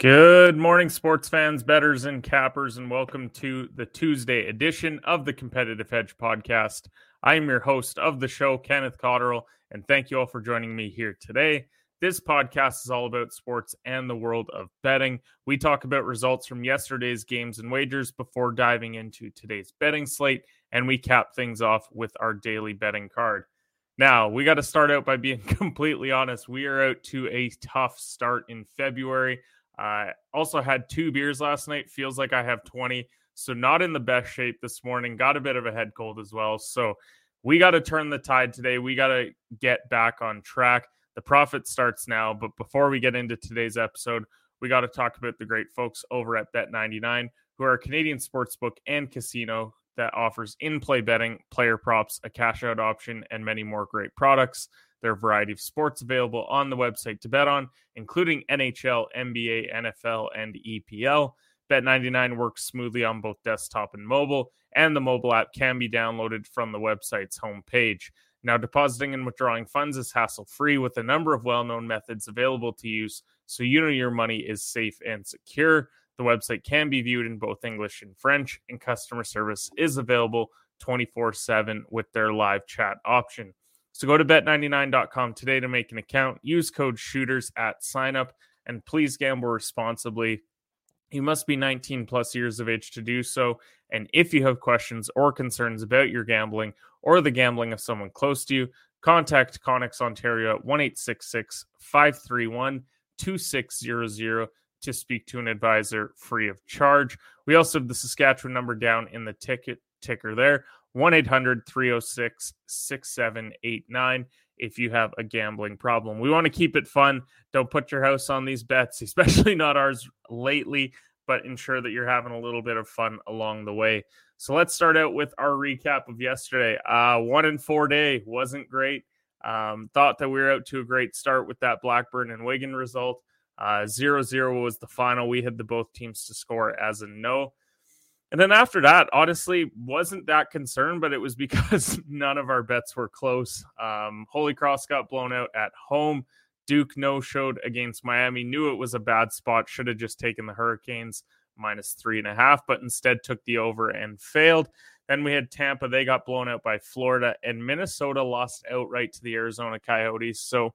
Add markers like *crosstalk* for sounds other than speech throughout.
Good morning, sports fans, betters, and cappers, and welcome to the Tuesday edition of the Competitive Hedge Podcast. I am your host of the show, Kenneth Cotterill, and thank you all for joining me here today. This podcast is all about sports and the world of betting. We talk about results from yesterday's games and wagers before diving into today's betting slate, and we cap things off with our daily betting card. Now, we got to start out by being *laughs* completely honest. We are out to a tough start in February. I also had two beers last night. Feels like I have 20. So, not in the best shape this morning. Got a bit of a head cold as well. So, we got to turn the tide today. We got to get back on track. The profit starts now. But before we get into today's episode, we got to talk about the great folks over at Bet99, who are a Canadian sportsbook and casino that offers in play betting, player props, a cash out option, and many more great products. There are a variety of sports available on the website to bet on, including NHL, NBA, NFL, and EPL. Bet99 works smoothly on both desktop and mobile, and the mobile app can be downloaded from the website's homepage. Now, depositing and withdrawing funds is hassle free with a number of well known methods available to use, so you know your money is safe and secure. The website can be viewed in both English and French, and customer service is available 24 7 with their live chat option. So go to bet99.com today to make an account. Use code shooters at signup and please gamble responsibly. You must be 19 plus years of age to do so. And if you have questions or concerns about your gambling or the gambling of someone close to you, contact Connex Ontario at 1 531 2600 to speak to an advisor free of charge. We also have the Saskatchewan number down in the ticket ticker there 1 800 306 6789 if you have a gambling problem. We want to keep it fun. Don't put your house on these bets, *laughs* especially not ours lately, but ensure that you're having a little bit of fun along the way. So let's start out with our recap of yesterday. Uh, one in four day wasn't great. Um, thought that we were out to a great start with that Blackburn and Wigan result. Uh, 0 0 was the final. We had the both teams to score as a no. And then after that, honestly, wasn't that concerned, but it was *laughs* because none of our bets were close. Um, Holy Cross got blown out at home. Duke no showed against Miami, knew it was a bad spot, should have just taken the Hurricanes minus three and a half, but instead took the over and failed. Then we had Tampa, they got blown out by Florida, and Minnesota lost outright to the Arizona Coyotes. So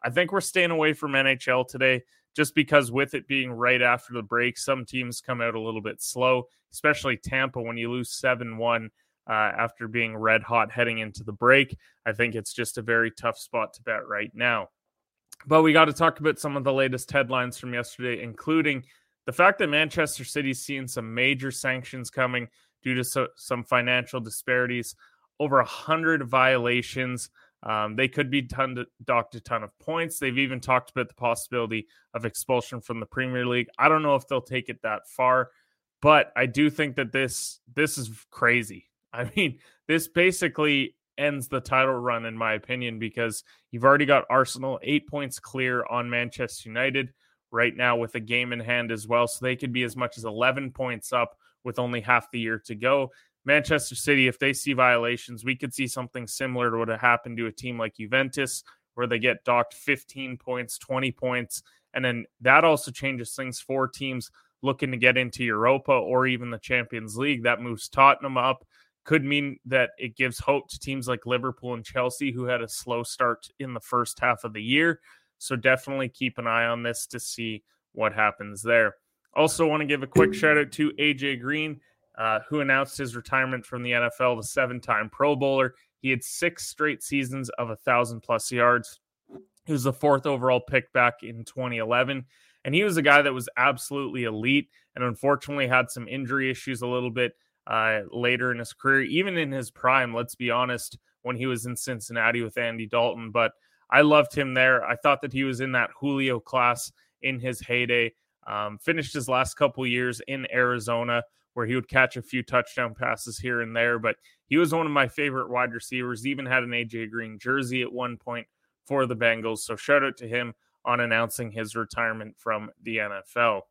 I think we're staying away from NHL today just because with it being right after the break, some teams come out a little bit slow, especially Tampa when you lose 7 1 uh, after being red hot heading into the break. I think it's just a very tough spot to bet right now. But we got to talk about some of the latest headlines from yesterday, including the fact that Manchester City's seeing some major sanctions coming due to so, some financial disparities, over a hundred violations um, they could be to, docked a ton of points. They've even talked about the possibility of expulsion from the Premier League. I don't know if they'll take it that far, but I do think that this this is crazy. *laughs* I mean, this basically ends the title run in my opinion because you've already got Arsenal 8 points clear on Manchester United right now with a game in hand as well, so they could be as much as 11 points up with only half the year to go. Manchester City, if they see violations, we could see something similar to what happened to a team like Juventus, where they get docked 15 points, 20 points. And then that also changes things for teams looking to get into Europa or even the Champions League. That moves Tottenham up. Could mean that it gives hope to teams like Liverpool and Chelsea, who had a slow start in the first half of the year. So definitely keep an eye on this to see what happens there. Also, want to give a quick shout out to AJ Green uh, who announced his retirement from the NFL, the seven time Pro Bowler. He had six straight seasons of a thousand plus yards. He was the fourth overall pick back in 2011. And he was a guy that was absolutely elite and unfortunately had some injury issues a little bit uh, later in his career, even in his prime, let's be honest, when he was in Cincinnati with Andy Dalton. But I loved him there. I thought that he was in that Julio class in his heyday. Um, finished his last couple years in Arizona where he would catch a few touchdown passes here and there. But he was one of my favorite wide receivers, even had an AJ Green jersey at one point for the Bengals. So shout out to him on announcing his retirement from the NFL.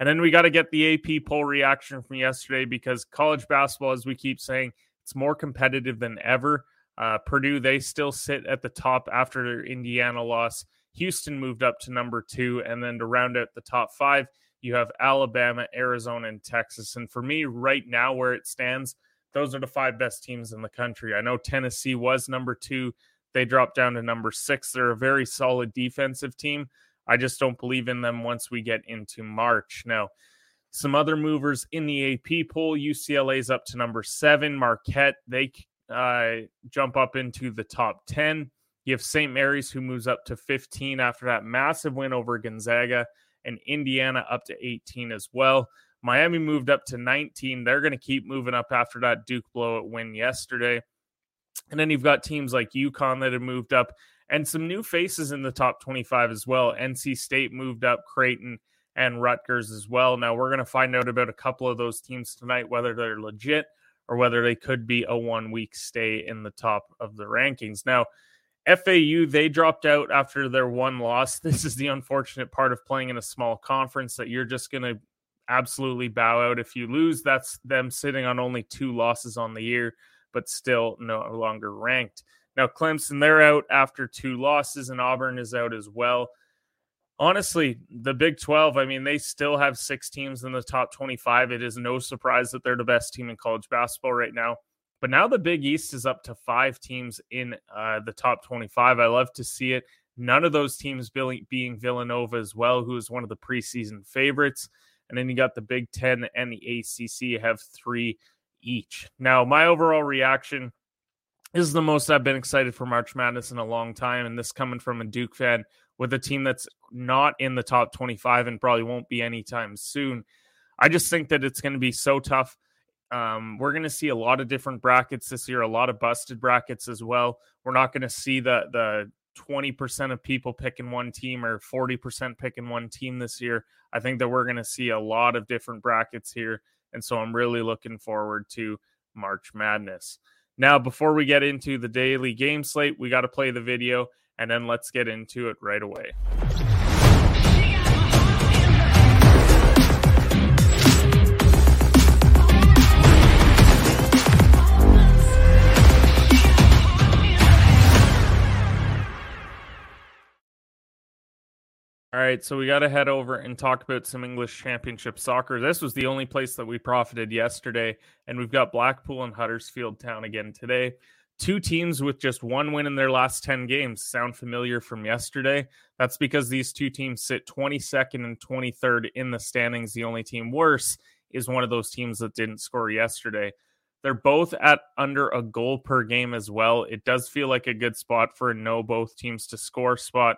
And then we got to get the AP poll reaction from yesterday because college basketball, as we keep saying, it's more competitive than ever. Uh, Purdue, they still sit at the top after their Indiana loss Houston moved up to number two. And then to round out the top five, you have Alabama, Arizona, and Texas. And for me, right now, where it stands, those are the five best teams in the country. I know Tennessee was number two. They dropped down to number six. They're a very solid defensive team. I just don't believe in them once we get into March. Now, some other movers in the AP poll UCLA's up to number seven. Marquette, they uh, jump up into the top 10. You have St. Mary's, who moves up to 15 after that massive win over Gonzaga, and Indiana up to 18 as well. Miami moved up to 19. They're going to keep moving up after that Duke blowout win yesterday. And then you've got teams like UConn that have moved up and some new faces in the top 25 as well. NC State moved up, Creighton and Rutgers as well. Now we're going to find out about a couple of those teams tonight, whether they're legit or whether they could be a one week stay in the top of the rankings. Now, FAU, they dropped out after their one loss. *laughs* This is the unfortunate part of playing in a small conference that you're just going to absolutely bow out if you lose. That's them sitting on only two losses on the year, but still no longer ranked. Now, Clemson, they're out after two losses, and Auburn is out as well. Honestly, the Big 12, I mean, they still have six teams in the top 25. It is no surprise that they're the best team in college basketball right now. But now the Big East is up to five teams in uh, the top 25. I love to see it. None of those teams being Villanova as well, who is one of the preseason favorites. And then you got the Big Ten and the ACC have three each. Now, my overall reaction is the most I've been excited for March Madness in a long time. And this coming from a Duke fan with a team that's not in the top 25 and probably won't be anytime soon. I just think that it's going to be so tough. Um, we're going to see a lot of different brackets this year, a lot of busted brackets as well. We're not going to see the the 20% of people picking one team or 40% picking one team this year. I think that we're going to see a lot of different brackets here. And so I'm really looking forward to March Madness. Now, before we get into the daily game slate, we got to play the video and then let's get into it right away. All right, so we got to head over and talk about some English Championship soccer. This was the only place that we profited yesterday, and we've got Blackpool and Huddersfield Town again today. Two teams with just one win in their last 10 games. Sound familiar from yesterday? That's because these two teams sit 22nd and 23rd in the standings. The only team worse is one of those teams that didn't score yesterday. They're both at under a goal per game as well. It does feel like a good spot for a no both teams to score spot.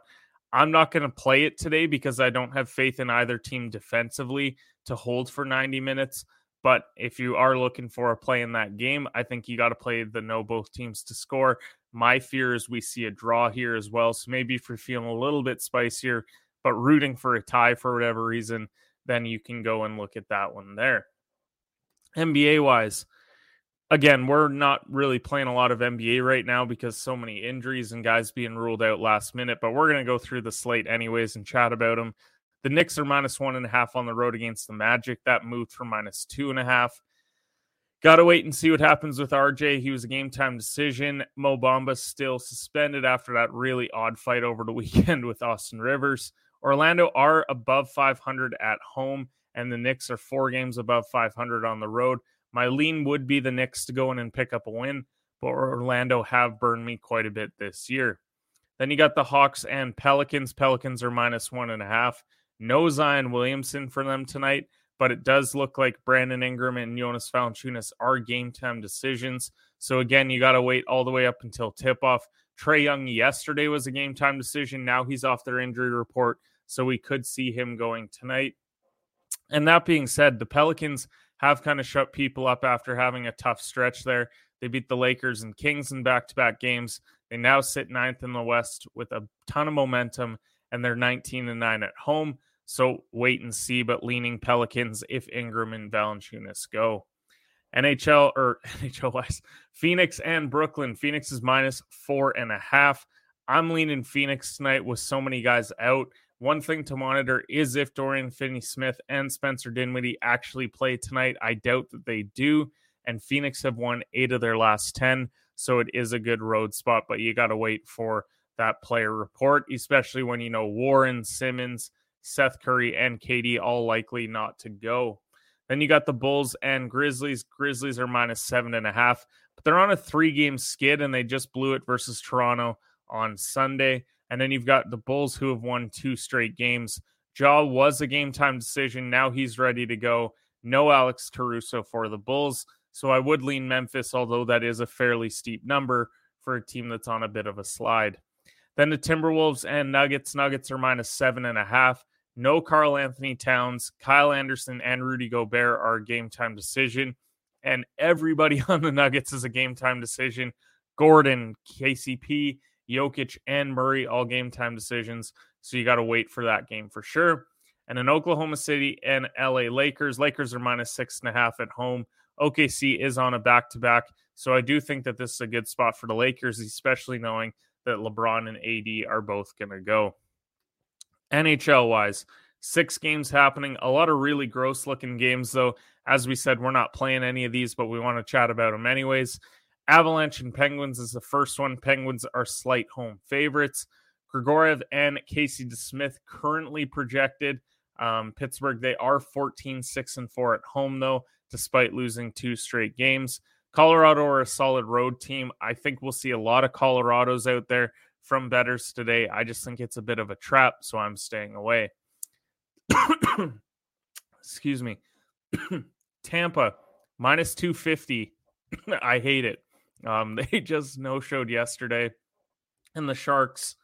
I'm not going to play it today because I don't have faith in either team defensively to hold for 90 minutes. But if you are looking for a play in that game, I think you got to play the no both teams to score. My fear is we see a draw here as well. So maybe if you're feeling a little bit spicier, but rooting for a tie for whatever reason, then you can go and look at that one there. NBA wise, again, we're not really playing a lot of NBA right now because so many injuries and guys being ruled out last minute, but we're going to go through the slate anyways and chat about them. The Knicks are minus one and a half on the road against the Magic. That moved from minus two and a half. Got to wait and see what happens with RJ. He was a game time decision. Mo Bamba still suspended after that really odd fight over the *laughs* weekend with Austin Rivers. Orlando are above 500 at home, and the Knicks are four games above 500 on the road. My lean would be the Knicks to go in and pick up a win, but Orlando have burned me quite a bit this year. Then you got the Hawks and Pelicans. Pelicans are minus one and a half. No Zion Williamson for them tonight, but it does look like Brandon Ingram and Jonas Valanciunas are game time decisions. So again, you got to wait all the way up until tip off. Trae Young yesterday was a game time decision. Now he's off their injury report, so we could see him going tonight. And that being said, the Pelicans have kind of shut people up after having a tough stretch there. They beat the Lakers and Kings in back to back games. They now sit ninth in the West with a ton of momentum, and they're 19 and 9 at home. So wait and see, but leaning Pelicans if Ingram and Valanciunas go. NHL or *laughs* NHL wise, Phoenix and Brooklyn. Phoenix is minus four and a half. I'm leaning Phoenix tonight with so many guys out. One thing to monitor is if Dorian Finney Smith and Spencer Dinwiddie actually play tonight. I doubt that they do. And Phoenix have won eight of their last 10. So it is a good road spot, but you got to wait for that player report, especially when you know Warren, Simmons, Seth Curry, and KD all likely not to go. Then you got the Bulls and Grizzlies. Grizzlies are minus seven and a half, but they're on a three game skid and they just blew it versus Toronto on Sunday. And then you've got the Bulls who have won two straight games. Ja was a game time decision. Now he's ready to go. No Alex Caruso for the Bulls. So I would lean Memphis, although that is a fairly steep number for a team that's on a bit of a slide. Then the Timberwolves and Nuggets. Nuggets are minus seven and a half. No Karl-Anthony Towns, Kyle Anderson, and Rudy Gobert are a game time decision. And everybody *laughs* on the Nuggets is a game time decision. Gordon, KCP, Jokic, and Murray, all game time decisions. So you got to wait for that game for sure. And in Oklahoma City and LA Lakers, Lakers are minus six and a half at home. OKC is on a back to back. So I do think that this is a good spot for the Lakers, especially knowing that LeBron and AD are both going to go. NHL wise, six games happening. A lot of really gross looking games, though. As we said, we're not playing any of these, but we want to chat about them anyways. Avalanche and Penguins is the first one. Penguins are slight home favorites. Georgiev and Casey DeSmith currently projected. Um, Pittsburgh, they are 14 6 and 4 at home, though, despite losing two straight games. Colorado are a solid road team. I think we'll see a lot of Colorados out there from betters today. I just think it's a bit of a trap, so I'm staying away. *coughs* Excuse me. *coughs* Tampa minus 250. *coughs* I hate it. Um, *laughs* they just no showed yesterday. And the Sharks,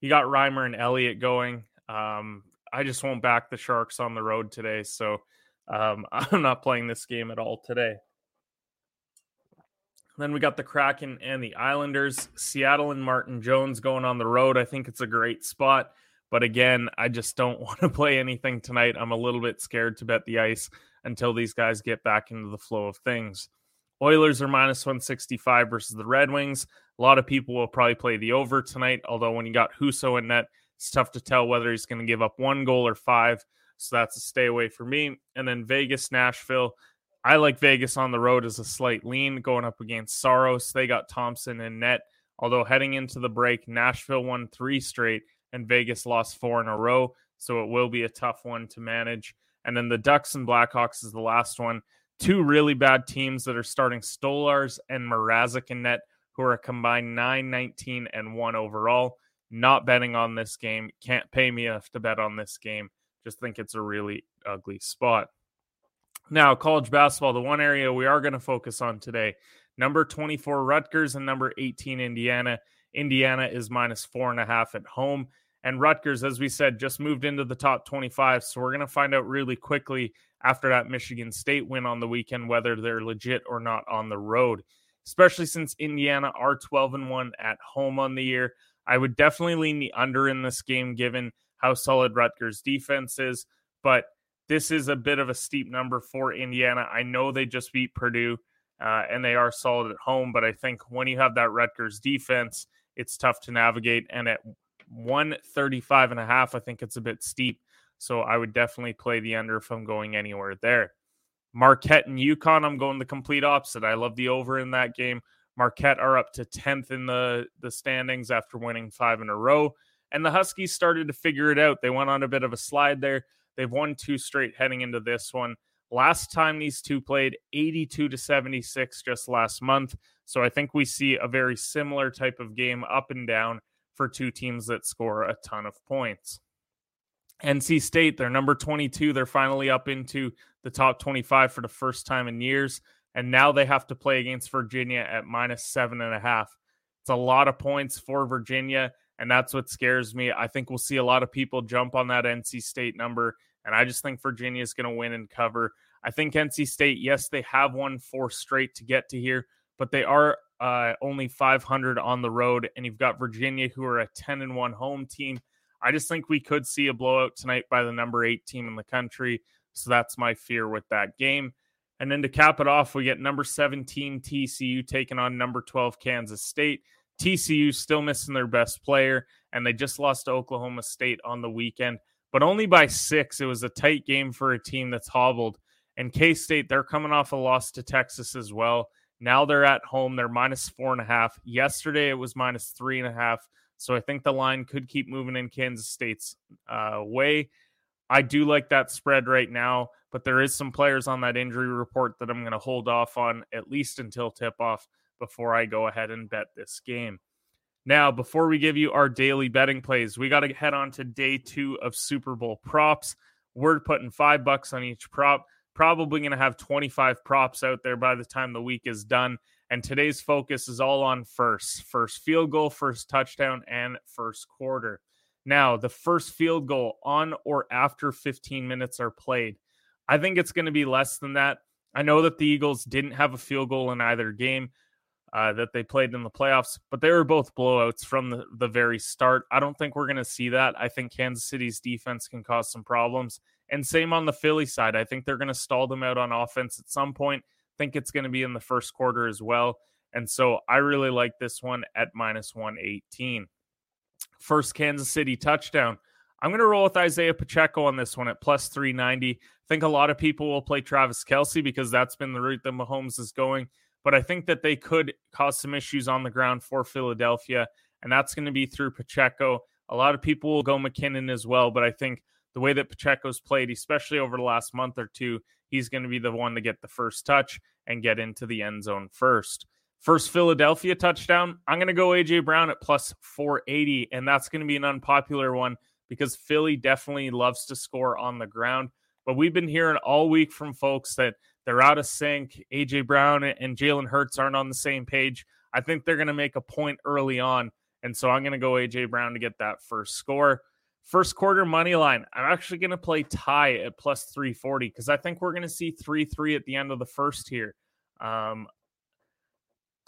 you got Reimer and Elliott going. Um, I just won't back the Sharks on the road today. So um, *laughs* I'm not playing this game at all today. Then we got the Kraken and the Islanders. Seattle and Martin Jones going on the road. I think it's a great spot. But again, I just don't *laughs* want to play anything tonight. I'm a little bit scared to bet the ice until these guys get back into the flow of things. Oilers are minus 165 versus the Red Wings. A lot of people will probably play the over tonight, although when you got Husso in net, it's tough to tell whether he's going to give up one goal or five. So that's a stay away for me. And then Vegas, Nashville. I like Vegas on the road as a slight lean going up against Saros. They got Thompson in net. Although heading into the break, Nashville won three straight and Vegas lost four in a row. So it will be a tough one to manage. And then the Ducks and Blackhawks is the last one. Two really bad teams that are starting Stolarz and Mrazek in net, who are a combined 9, 19, and 1 overall. Not betting on this game. Can't pay me enough to bet on this game. Just think it's a really ugly spot. Now, college basketball, the one area we are going to focus on today. Number 24, Rutgers, and number 18, Indiana. Indiana is minus four and a half at home. And Rutgers, as we said, just moved into the top 25. So we're going to find out really quickly after that Michigan State win on the weekend whether they're legit or not on the road, especially since Indiana are 12 and 1 at home on the year. I would definitely lean the under in this game given how solid Rutgers defense is. But this is a bit of a steep number for Indiana. I know they just beat Purdue uh, and they are solid at home, but I think when you have that Rutgers defense, it's tough to navigate. And at 135 and a half, I think it's a bit steep. So I would definitely play the under if I'm going anywhere there. Marquette and UConn, I'm going the complete opposite. I love the over in that game. Marquette are up to 10th in the, the standings after winning five in a row. And the Huskies started to figure it out. They went on a bit of a slide there. They've won two straight heading into this one. Last time these two played 82 to 76 just last month. So I think we see a very similar type of game up and down for two teams that score a ton of points. NC State, they're number 22. They're finally up into the top 25 for the first time in years. And now they have to play against Virginia at minus seven and a half. It's a lot of points for Virginia. And that's what scares me. I think we'll see a lot of people jump on that NC State number. And I just think Virginia is going to win and cover. I think NC State, yes, they have won four straight to get to here, but they are uh, only 500 on the road. And you've got Virginia, who are a 10 and 1 home team. I just think we could see a blowout tonight by the number eight team in the country. So that's my fear with that game. And then to cap it off, we get number 17 TCU taking on number 12 Kansas State. TCU still missing their best player, and they just lost to Oklahoma State on the weekend, but only by six. It was a tight game for a team that's hobbled. And K State, they're coming off a loss to Texas as well. Now they're at home. They're minus four and a half. Yesterday it was minus three and a half. So I think the line could keep moving in Kansas State's uh, way. I do like that spread right now, but there is some players on that injury report that I'm going to hold off on at least until tip off before I go ahead and bet this game. Now, before we give you our daily betting plays, we got to head on to day two of Super Bowl props. We're putting five bucks on each prop. Probably going to have 25 props out there by the time the week is done. And today's focus is all on first first field goal, first touchdown, and first quarter. Now, the first field goal on or after 15 minutes are played. I think it's going to be less than that. I know that the Eagles didn't have a field goal in either game, uh, that they played in the playoffs, but they were both blowouts from the, the very start. I don't think we're going to see that. I think Kansas City's defense can cause some problems. And same on the Philly side. I think they're going to stall them out on offense at some point. think it's going to be in the first quarter as well. And so I really like this one at minus 118. First Kansas City touchdown. I'm going to roll with Isaiah Pacheco on this one at plus 390. I think a lot of people will play Travis Kelce because that's been the route that Mahomes is going but I think that they could cause some issues on the ground for Philadelphia, and that's going to be through Pacheco. A lot of people will go McKinnon as well, but I think the way that Pacheco's played, especially over the last month or two, he's going to be the one to get the first touch and get into the end zone first. First Philadelphia touchdown, I'm going to go AJ Brown at plus 480, and that's going to be an unpopular one because Philly definitely loves to score on the ground. But we've been hearing all week from folks that they're out of sync. AJ Brown and Jalen Hurts aren't on the same page. I think they're going to make a point early on. And so I'm going to go AJ Brown to get that first score. First quarter money line. I'm actually going to play tie at plus 340 because I think we're going to see 3 3 at the end of the first here. Um,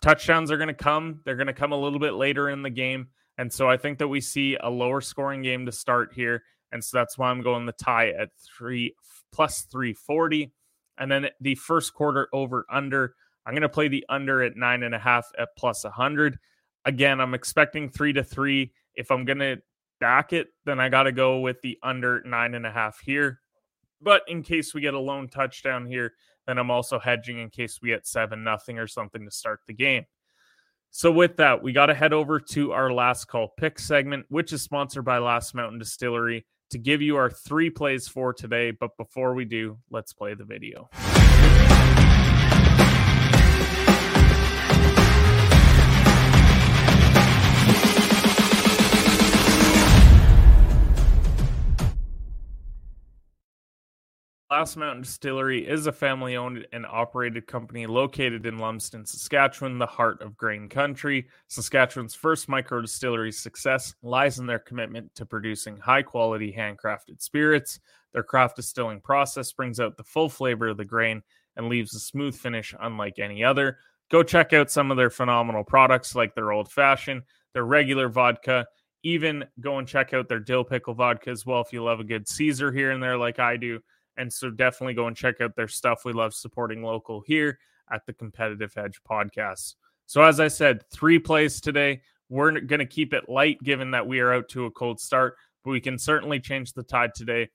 touchdowns are going to come. They're going to come a little bit later in the game. And so I think that we see a lower scoring game to start here. And so that's why I'm going the tie at three plus 340. And then the first quarter over under, I'm going to play the under at nine and a half at plus 100. Again, I'm expecting three to three. If I'm going to back it, then I got to go with the under nine and a half here. But in case we get a lone touchdown here, then I'm also hedging in case we get seven nothing or something to start the game. So with that, we got to head over to our last call pick segment, which is sponsored by Last Mountain Distillery to give you our three plays for today. But before we do, let's play the video. Last Mountain Distillery is a family owned and operated company located in Lumsden, Saskatchewan, the heart of grain country. Saskatchewan's first micro distillery's success lies in their commitment to producing high quality handcrafted spirits. Their craft distilling process brings out the full flavor of the grain and leaves a smooth finish unlike any other. Go check out some of their phenomenal products like their old fashioned, their regular vodka, even go and check out their dill pickle vodka as well if you love a good Caesar here and there like I do. And so definitely go and check out their stuff. We love supporting local here at the Competitive Hedge podcast. So, as I said, three plays today. We're going to keep it light given that we are out to a cold start, but we can certainly change the tide today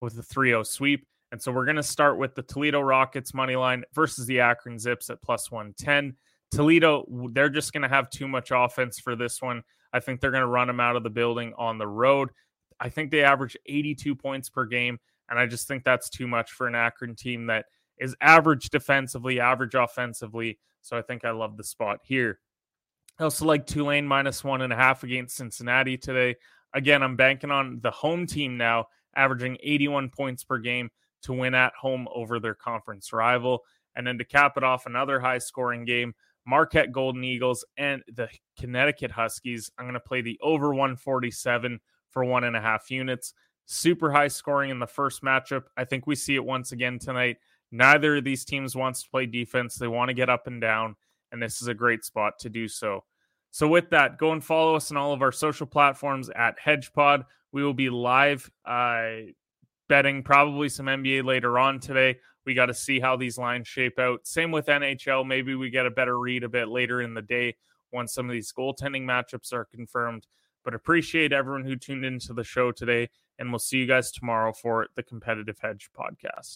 with a 3 0 sweep. And so we're going to start with the Toledo Rockets money line versus the Akron Zips at plus 110. Toledo, they're just going to have too much offense for this one. I think they're going to run them out of the building on the road. I think they average 82 points per game. And I just think that's too much for an Akron team that is average defensively, average offensively. So I think I love the spot here. I also like Tulane minus one and a half against Cincinnati today. Again, I'm banking on the home team now, averaging 81 points per game to win at home over their conference rival. And then to cap it off, another high scoring game Marquette Golden Eagles and the Connecticut Huskies. I'm going to play the over 147 for one and a half units super high scoring in the first matchup. I think we see it once again tonight. Neither of these teams wants to play defense. They want to get up and down, and this is a great spot to do so. So, with that, go and follow us on all of our social platforms at HedgePod. We will be live uh, betting probably some NBA later on today. We got to see how these lines shape out. Same with NHL. Maybe we get a better read a bit later in the day once some of these goaltending matchups are confirmed. But appreciate everyone who tuned into the show today and we'll see you guys tomorrow for the Competitive Hedge podcast.